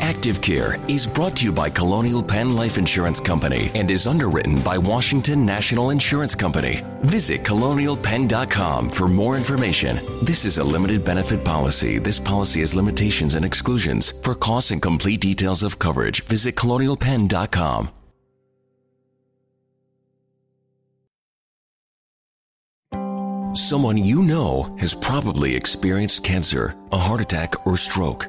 Active Care is brought to you by Colonial Penn Life Insurance Company and is underwritten by Washington National Insurance Company. Visit colonialpenn.com for more information. This is a limited benefit policy. This policy has limitations and exclusions. For costs and complete details of coverage, visit colonialpenn.com. Someone you know has probably experienced cancer, a heart attack, or stroke.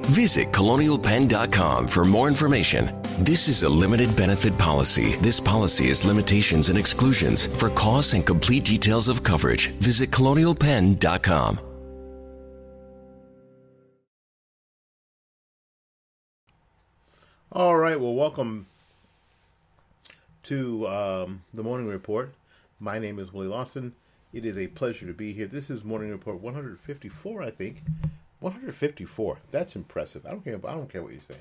Visit colonialpenn.com for more information. This is a limited benefit policy. This policy has limitations and exclusions. For costs and complete details of coverage, visit colonialpenn.com. All right. Well, welcome to um, the Morning Report. My name is Willie Lawson. It is a pleasure to be here. This is Morning Report 154, I think. 154. That's impressive. I don't care. I don't care what you say.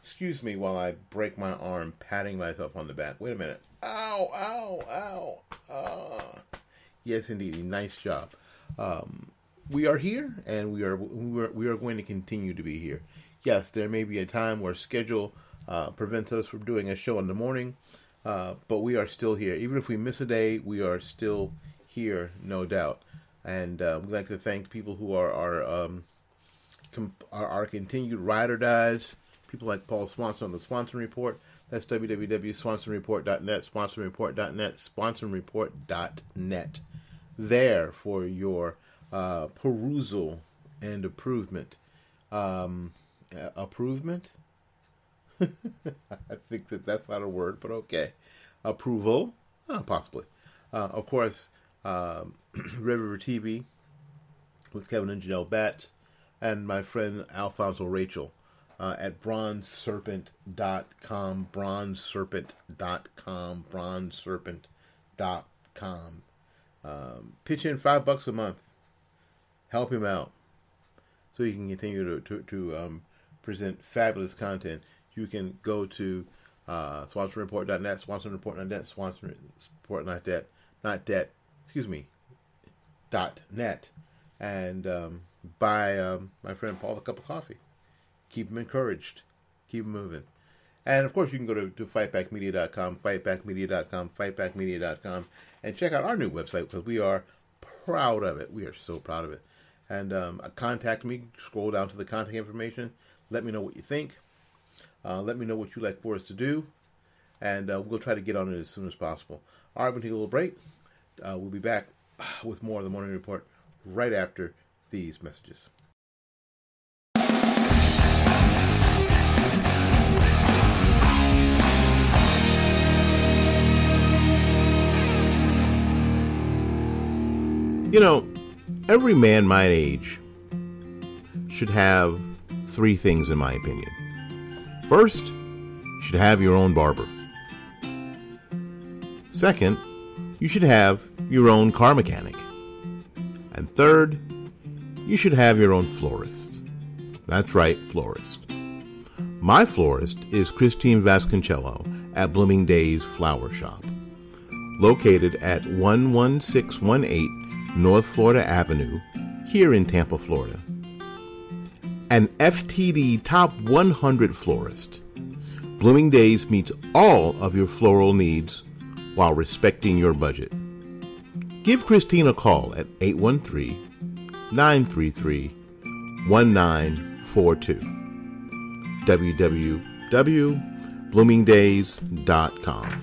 Excuse me while I break my arm, patting myself on the back. Wait a minute. Ow! Ow! Ow! Ah. Yes, indeed. Nice job. Um, we are here, and we are we are we are going to continue to be here. Yes, there may be a time where schedule uh, prevents us from doing a show in the morning, uh, but we are still here. Even if we miss a day, we are still here, no doubt. And uh, we'd like to thank people who are our um, our, our continued ride or dies. People like Paul Swanson on the Swanson Report. That's www.swansonreport.net, swansonreport.net, swansonreport.net. There for your uh, perusal and improvement. Um, uh? I think that that's not a word, but okay. Approval? Oh, possibly. Uh, of course, um, River TV with Kevin and Janelle Batts and my friend Alfonzo Rachel uh, at bronzeserpent.com, bronzeserpent.com, bronzeserpent.com. Um, pitch in five bucks a month. Help him out so he can continue to, to, to um, present fabulous content. You can go to uh, swansonreport.net, swansonreport.net, swansonreport.net, not that, excuse me, dot net, and um, buy um, my friend Paul a cup of coffee. Keep him encouraged. Keep him moving. And of course, you can go to, to fightbackmedia.com, fightbackmedia.com, fightbackmedia.com, and check out our new website because we are proud of it. We are so proud of it. And um, contact me, scroll down to the contact information. Let me know what you think. Uh, let me know what you'd like for us to do. And uh, we'll try to get on it as soon as possible. All right, we'll take a little break. Uh, we'll be back with more of the morning report right after these messages. You know, every man my age should have three things, in my opinion. First, you should have your own barber. Second, you should have your own car mechanic. And third, you should have your own florist. That's right, florist. My florist is Christine Vasconcello at Blooming Days Flower Shop, located at 11618 North Florida Avenue, here in Tampa, Florida. An FTD Top 100 florist, Blooming Days meets all of your floral needs while respecting your budget. Give Christine a call at 813 933 1942. www.bloomingdays.com.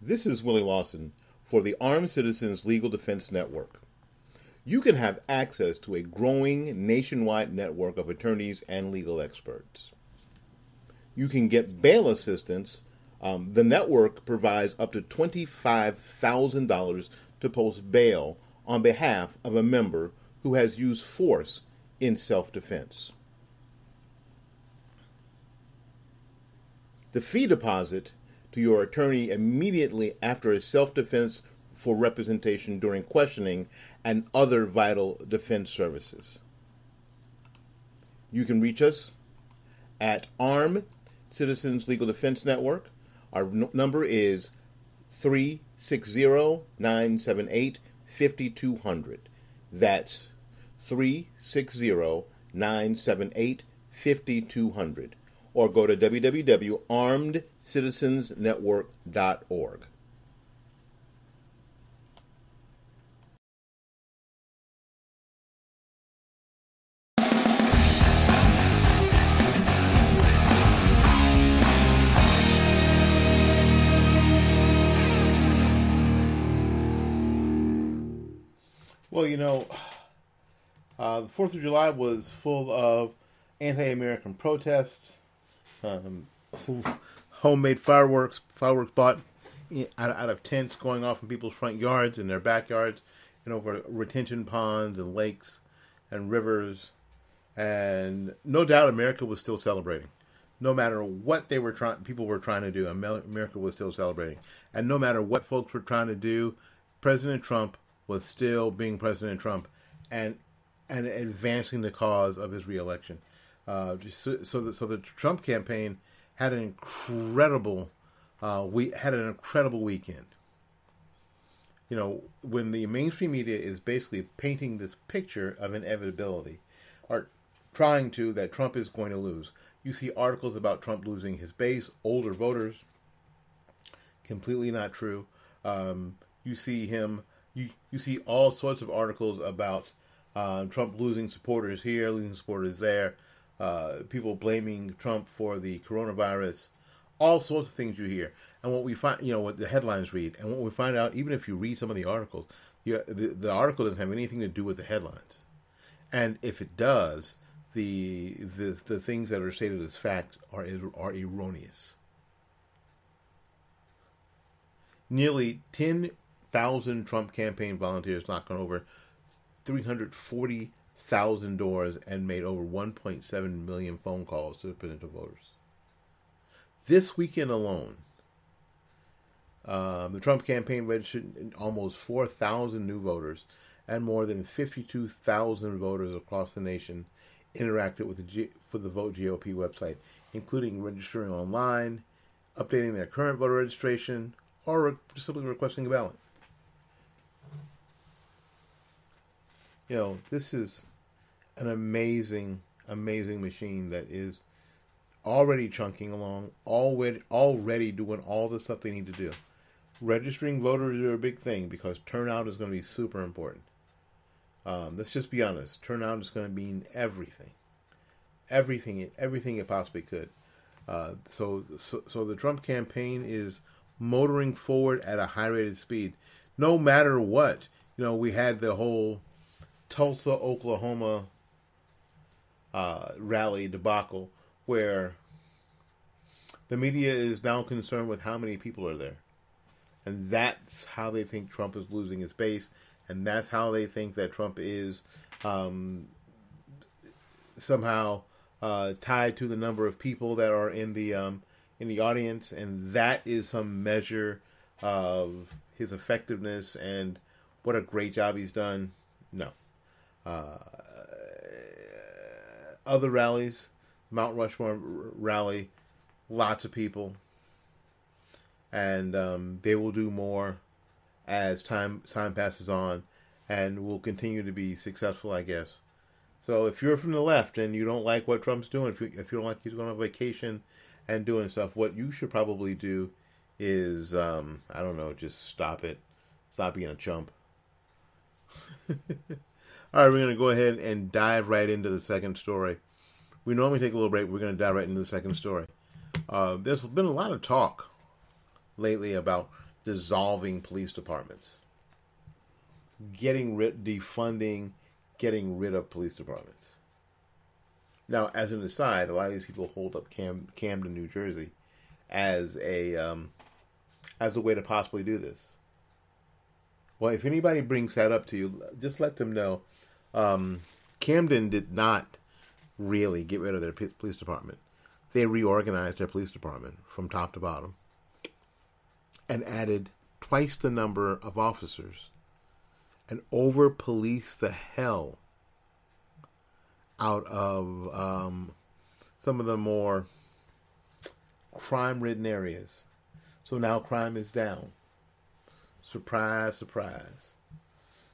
This is Willie Lawson for the Armed Citizens Legal Defense Network. You can have access to a growing nationwide network of attorneys and legal experts. You can get bail assistance. Um, the network provides up to $25,000 to post bail on behalf of a member who has used force in self defense. The fee deposit to your attorney immediately after a self defense for representation during questioning and other vital defense services. You can reach us at Armed Citizens Legal Defense Network. Our n- number is 360 978 5200. That's 360 978 5200. Or go to www.armedcitizensnetwork.org. Well, you know, uh, the Fourth of July was full of anti-American protests, um, homemade fireworks, fireworks bought out, out of tents going off in people's front yards and their backyards, and over retention ponds and lakes and rivers, and no doubt America was still celebrating. No matter what they were trying, people were trying to do, America was still celebrating, and no matter what folks were trying to do, President Trump was still being President Trump and and advancing the cause of his reelection. Uh, so, so, the, so the Trump campaign had an incredible uh, we had an incredible weekend. You know, when the mainstream media is basically painting this picture of inevitability, or trying to that Trump is going to lose. You see articles about Trump losing his base, older voters. Completely not true. Um, you see him you you see all sorts of articles about uh, Trump losing supporters here, losing supporters there, uh, people blaming Trump for the coronavirus, all sorts of things you hear. And what we find, you know, what the headlines read, and what we find out, even if you read some of the articles, the, the, the article doesn't have anything to do with the headlines. And if it does, the the the things that are stated as fact are are erroneous. Nearly ten thousand Trump campaign volunteers knocked on over three hundred forty thousand doors and made over one point seven million phone calls to potential voters. This weekend alone, um, the Trump campaign registered almost 4,000 new voters, and more than 52,000 voters across the nation interacted with the G- for the Vote GOP website, including registering online, updating their current voter registration, or re- simply requesting a ballot. You know, this is an amazing, amazing machine that is already chunking along, already already doing all the stuff they need to do. Registering voters are a big thing because turnout is going to be super important. Um, let's just be honest. Turnout is going to mean everything, everything, everything it possibly could. Uh, so, so, so the Trump campaign is motoring forward at a high rate of speed, no matter what. You know, we had the whole Tulsa, Oklahoma uh, rally debacle where The media is now concerned with how many people are there. And that's how they think Trump is losing his base. And that's how they think that Trump is um, somehow uh, tied to the number of people that are in the um, in the audience, and that is some measure of his effectiveness and what a great job he's done. No, uh, other rallies, Mount Rushmore rally, lots of people, and um, they will do more as time time passes on, and will continue to be successful, I guess. So if you're from the left and you don't like what Trump's doing, if you, if you don't like he's going on vacation and doing stuff, what you should probably do is, um, I don't know, just stop it. Stop being a chump. All right, we're going to go ahead and dive right into the second story. We normally take a little break. We're going to dive right into the second story. Uh, there's been a lot of talk lately about dissolving police departments, getting rid, defunding getting rid of police departments. Now, as an aside, a lot of these people hold up Cam, Camden, New Jersey, as a um, as a way to possibly do this. Well, if anybody brings that up to you, just let them know. Um, Camden did not really get rid of their police department. They reorganized their police department from top to bottom and added twice the number of officers and over police the hell out of um, some of the more crime ridden areas. So now crime is down. Surprise, surprise.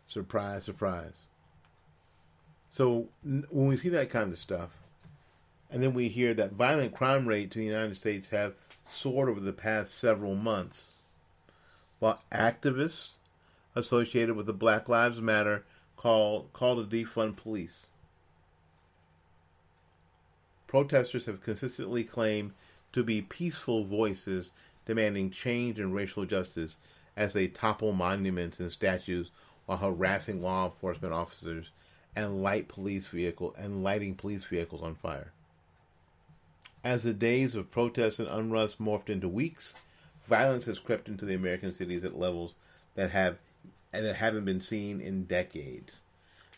Surprise, surprise. So when we see that kind of stuff, and then we hear that violent crime rates in the United States have soared over the past several months, while activists associated with the Black Lives Matter call call to defund police. Protesters have consistently claimed to be peaceful voices demanding change and racial justice as they topple monuments and statues while harassing law enforcement officers and light police vehicle and lighting police vehicles on fire. As the days of protests and unrest morphed into weeks, violence has crept into the American cities at levels that have and that haven't been seen in decades.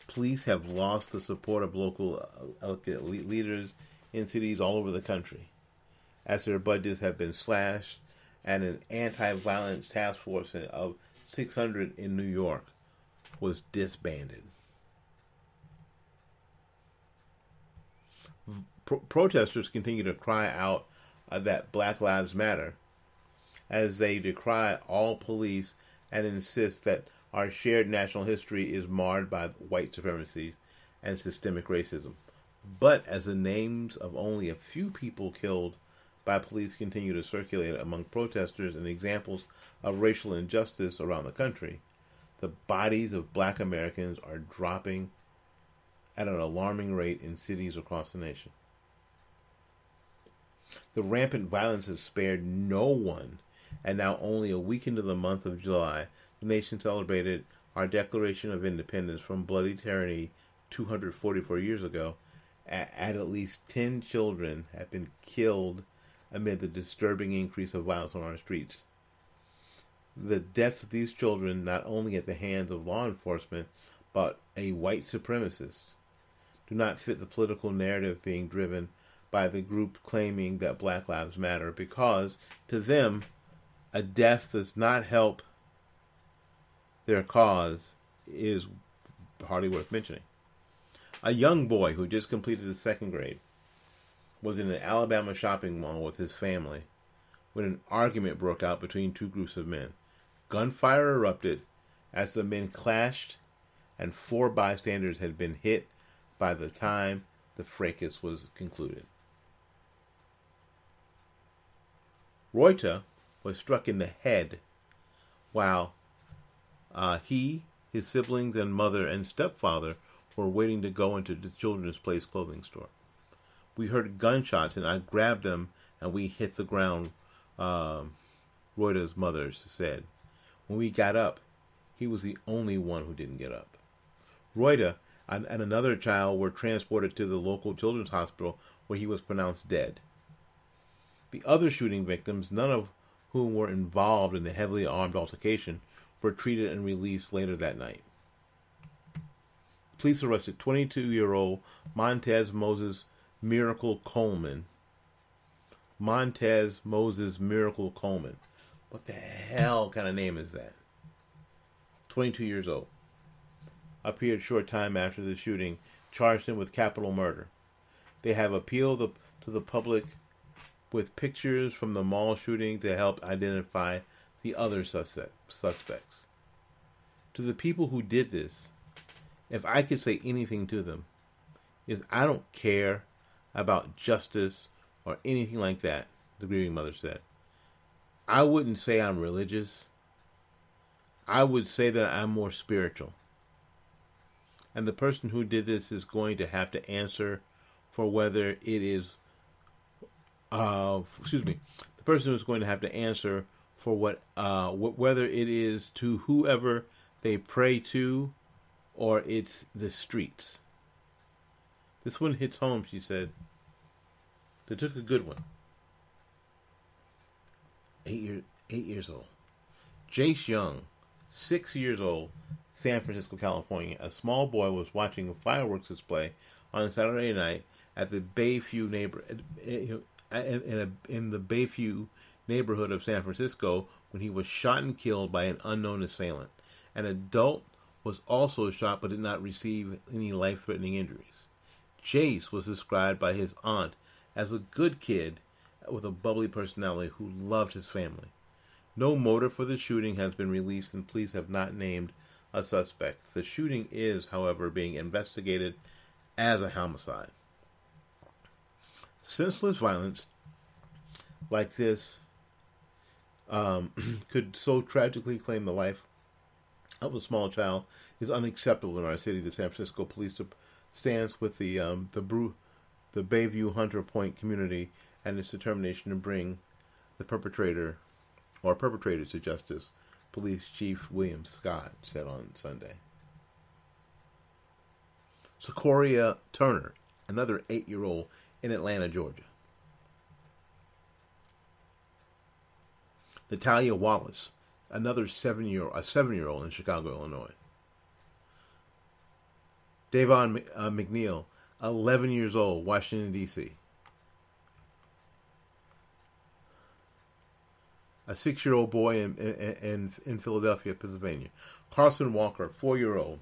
Police have lost the support of local uh, leaders in cities all over the country, as their budgets have been slashed, and an anti-violence task force of 600 in New York was disbanded. Pro- protesters continue to cry out uh, that Black Lives Matter as they decry all police and insist that our shared national history is marred by white supremacy and systemic racism. But as the names of only a few people killed by police continue to circulate among protesters and examples of racial injustice around the country, the bodies of black Americans are dropping at an alarming rate in cities across the nation. The rampant violence has spared no one, and now only a week into the month of July, the nation celebrated our Declaration of Independence from bloody tyranny 244 years ago, at, at least 10 children have been killed amid the disturbing increase of violence on our streets. The deaths of these children, not only at the hands of law enforcement, but a white supremacist, do not fit the political narrative being driven by the group claiming that Black Lives Matter because, to them, a death does not help their cause is hardly worth mentioning. A young boy who just completed the second grade was in an Alabama shopping mall with his family when an argument broke out between two groups of men. Gunfire erupted as the men clashed, and four bystanders had been hit by the time the fracas was concluded. Royta was struck in the head while uh, he, his siblings, and mother and stepfather were waiting to go into the children's place clothing store. We heard gunshots, and I grabbed them, and we hit the ground. Um, Royta's mother said. When we got up, he was the only one who didn't get up. Royta and, and another child were transported to the local children's hospital where he was pronounced dead. The other shooting victims, none of whom were involved in the heavily armed altercation, were treated and released later that night. Police arrested 22 year old Montez Moses Miracle Coleman. Montez Moses Miracle Coleman. What the hell kind of name is that? 22 years old. Appeared short time after the shooting, charged him with capital murder. They have appealed to the public with pictures from the mall shooting to help identify the other suspects. To the people who did this, if I could say anything to them, is I don't care about justice or anything like that, the grieving mother said. I wouldn't say I'm religious. I would say that I'm more spiritual. And the person who did this is going to have to answer for whether it is, uh, excuse me, the person who's going to have to answer for what, uh, wh- whether it is to whoever they pray to or it's the streets. This one hits home, she said. They took a good one. Eight year, eight years old. Jace Young, six years old, San Francisco, California. A small boy was watching a fireworks display on a Saturday night at the Bayview neighbor in, in, in the Bayview neighborhood of San Francisco when he was shot and killed by an unknown assailant. An adult was also shot but did not receive any life threatening injuries. Jace was described by his aunt as a good kid with a bubbly personality who loved his family. No motive for the shooting has been released and police have not named a suspect. The shooting is, however, being investigated as a homicide. Senseless violence like this um, could so tragically claim the life of a small child is unacceptable in our city. The San Francisco Police stands with the um, the the Bayview Hunter Point community and its determination to bring the perpetrator or perpetrators to justice. Police Chief William Scott said on Sunday. Sequoia Turner, another eight-year-old in Atlanta, Georgia. Natalia Wallace, another seven-year a seven-year-old in Chicago, Illinois. Davon uh, McNeil, 11 years old, Washington, D.C. A six year old boy in, in, in, Philadelphia, Pennsylvania. Carson Walker, four year old,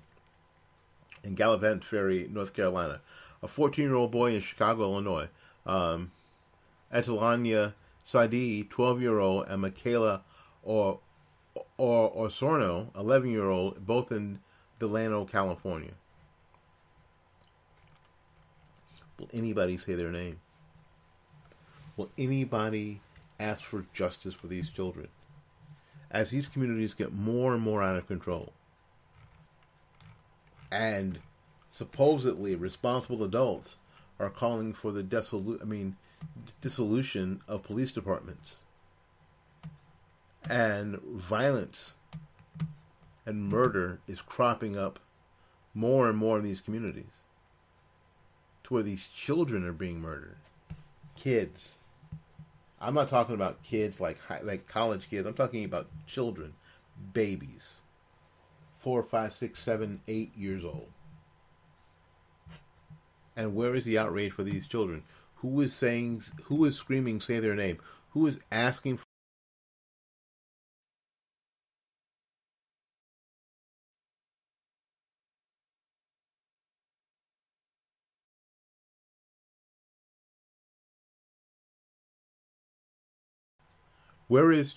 in Gallivan Ferry, North Carolina. A 14 year old boy in Chicago, Illinois. Um, Atalanya Sadi, 12 year old, and Michaela or or Osorno, 11 year old, both in Delano, California. Will anybody say their name? Will anybody ask for justice for these children? As these communities get more and more out of control, and supposedly responsible adults are calling for the dissolu- I mean, dissolution of police departments and violence and murder is cropping up more and more in these communities to where these children are being murdered. Kids. I'm not talking about kids like like college kids. I'm talking about children, babies, four, five, six, seven, eight years old. And where is the outrage for these children? Who is saying? Who is screaming? Say their name. Who is asking Where is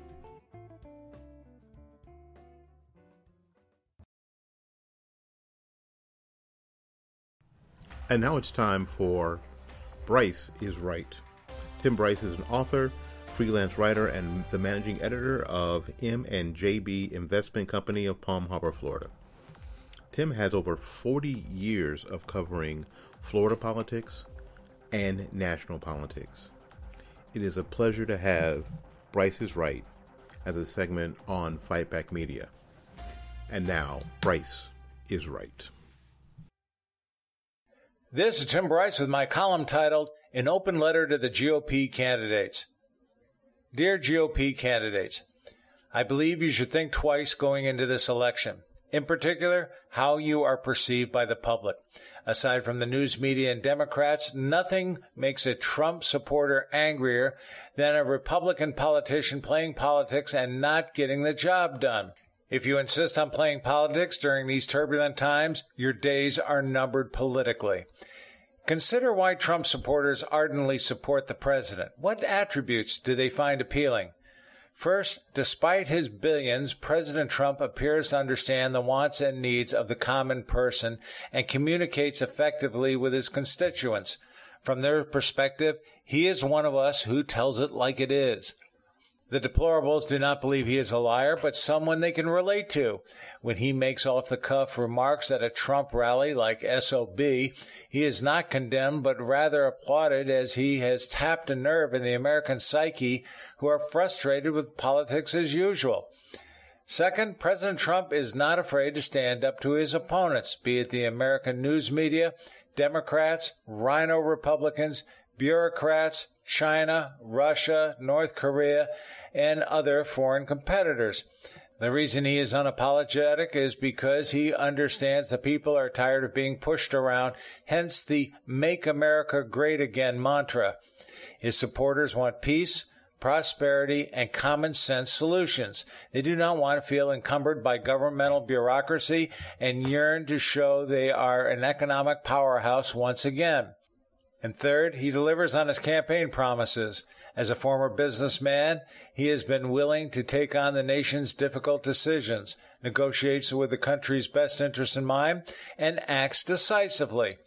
And now it's time for Bryce is Right. Tim Bryce is an author, freelance writer, and the managing editor of M and JB Investment Company of Palm Harbor, Florida. Tim has over 40 years of covering Florida politics, and national politics. It is a pleasure to have Bryce is Right as a segment on Fight Back Media. And now, Bryce is Right. This is Tim Bryce with my column titled An Open Letter to the GOP Candidates. Dear GOP candidates, I believe you should think twice going into this election. In particular, how you are perceived by the public. Aside from the news media and Democrats, nothing makes a Trump supporter angrier than a Republican politician playing politics and not getting the job done. If you insist on playing politics during these turbulent times, your days are numbered politically. Consider why Trump supporters ardently support the president. What attributes do they find appealing? First, despite his billions, President Trump appears to understand the wants and needs of the common person and communicates effectively with his constituents. From their perspective, he is one of us who tells it like it is. The deplorables do not believe he is a liar, but someone they can relate to. When he makes off the cuff remarks at a Trump rally like SOB, he is not condemned, but rather applauded as he has tapped a nerve in the American psyche who are frustrated with politics as usual. Second, President Trump is not afraid to stand up to his opponents, be it the American news media, Democrats, RINO Republicans, bureaucrats, China, Russia, North Korea, and other foreign competitors. The reason he is unapologetic is because he understands the people are tired of being pushed around, hence the Make America Great Again mantra. His supporters want peace, prosperity, and common sense solutions. They do not want to feel encumbered by governmental bureaucracy and yearn to show they are an economic powerhouse once again. And third, he delivers on his campaign promises. As a former businessman, he has been willing to take on the nation's difficult decisions, negotiates with the country's best interests in mind, and acts decisively.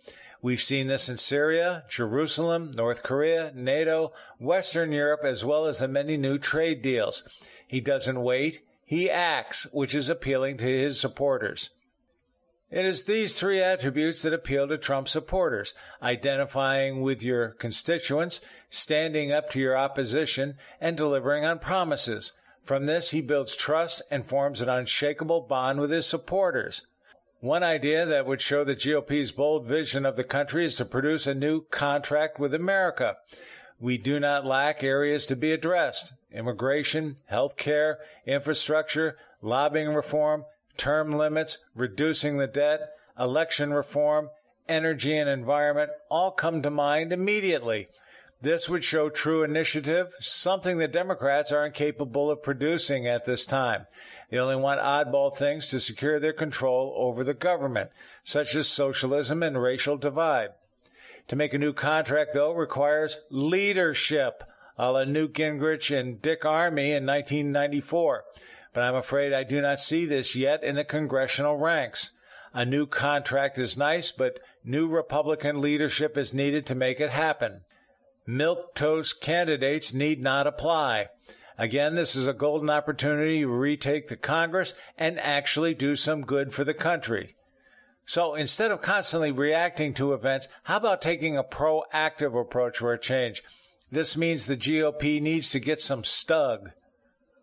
We've seen this in Syria, Jerusalem, North Korea, NATO, Western Europe, as well as the many new trade deals. He doesn't wait, he acts, which is appealing to his supporters. It is these three attributes that appeal to Trump supporters identifying with your constituents, standing up to your opposition, and delivering on promises. From this, he builds trust and forms an unshakable bond with his supporters. One idea that would show the GOP's bold vision of the country is to produce a new contract with America. We do not lack areas to be addressed immigration, health care, infrastructure, lobbying reform, term limits, reducing the debt, election reform, energy, and environment all come to mind immediately. This would show true initiative, something the Democrats are incapable of producing at this time. They only want oddball things to secure their control over the government, such as socialism and racial divide. To make a new contract, though, requires leadership, a la Newt Gingrich and Dick Armey in 1994. But I'm afraid I do not see this yet in the congressional ranks. A new contract is nice, but new Republican leadership is needed to make it happen. Milk toast candidates need not apply. Again, this is a golden opportunity to retake the Congress and actually do some good for the country. So instead of constantly reacting to events, how about taking a proactive approach for a change? This means the GOP needs to get some stug.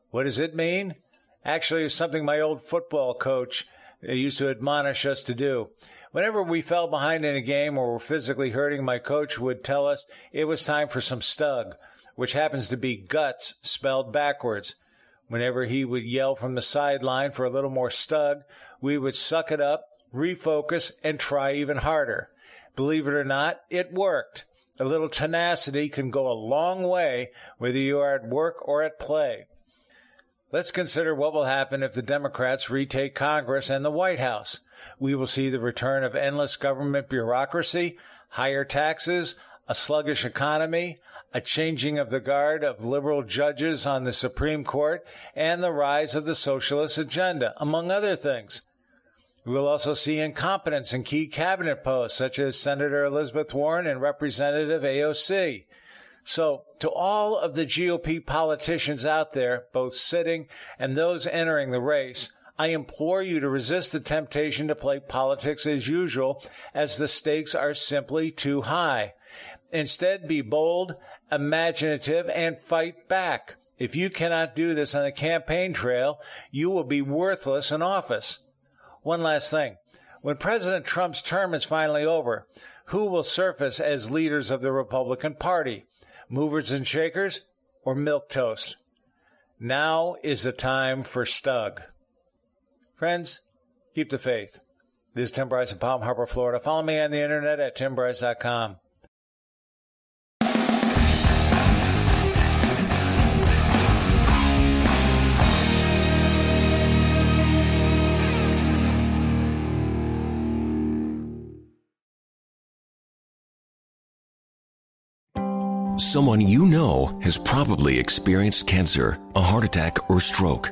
What does it mean? Actually, it's something my old football coach used to admonish us to do. Whenever we fell behind in a game or were physically hurting, my coach would tell us it was time for some stug, which happens to be guts spelled backwards. Whenever he would yell from the sideline for a little more stug, we would suck it up, refocus, and try even harder. Believe it or not, it worked. A little tenacity can go a long way whether you are at work or at play. Let's consider what will happen if the Democrats retake Congress and the White House. We will see the return of endless government bureaucracy, higher taxes, a sluggish economy, a changing of the guard of liberal judges on the Supreme Court, and the rise of the socialist agenda, among other things. We will also see incompetence in key cabinet posts, such as Senator Elizabeth Warren and Representative AOC. So, to all of the GOP politicians out there, both sitting and those entering the race, I implore you to resist the temptation to play politics as usual, as the stakes are simply too high. Instead, be bold, imaginative, and fight back. If you cannot do this on the campaign trail, you will be worthless in office. One last thing. When President Trump's term is finally over, who will surface as leaders of the Republican Party? Movers and shakers or milk toast? Now is the time for Stug. Friends, keep the faith. This is Tim Bryce in Palm Harbor, Florida. Follow me on the internet at timbryce.com. Someone you know has probably experienced cancer, a heart attack, or stroke.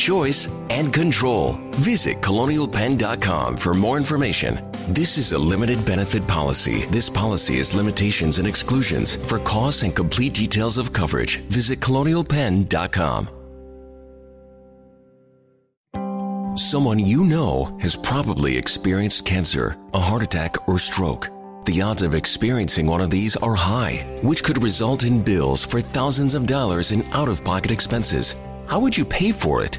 choice, and control. Visit colonialpenn.com for more information. This is a limited benefit policy. This policy has limitations and exclusions. For costs and complete details of coverage, visit colonialpenn.com. Someone you know has probably experienced cancer, a heart attack, or stroke. The odds of experiencing one of these are high, which could result in bills for thousands of dollars in out of pocket expenses. How would you pay for it?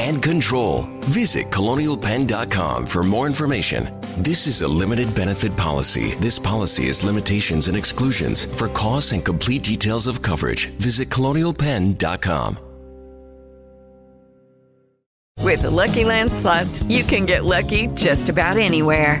and control. Visit colonialpenn.com for more information. This is a limited benefit policy. This policy has limitations and exclusions. For costs and complete details of coverage, visit colonialpenn.com. With the Lucky Land slots, you can get lucky just about anywhere.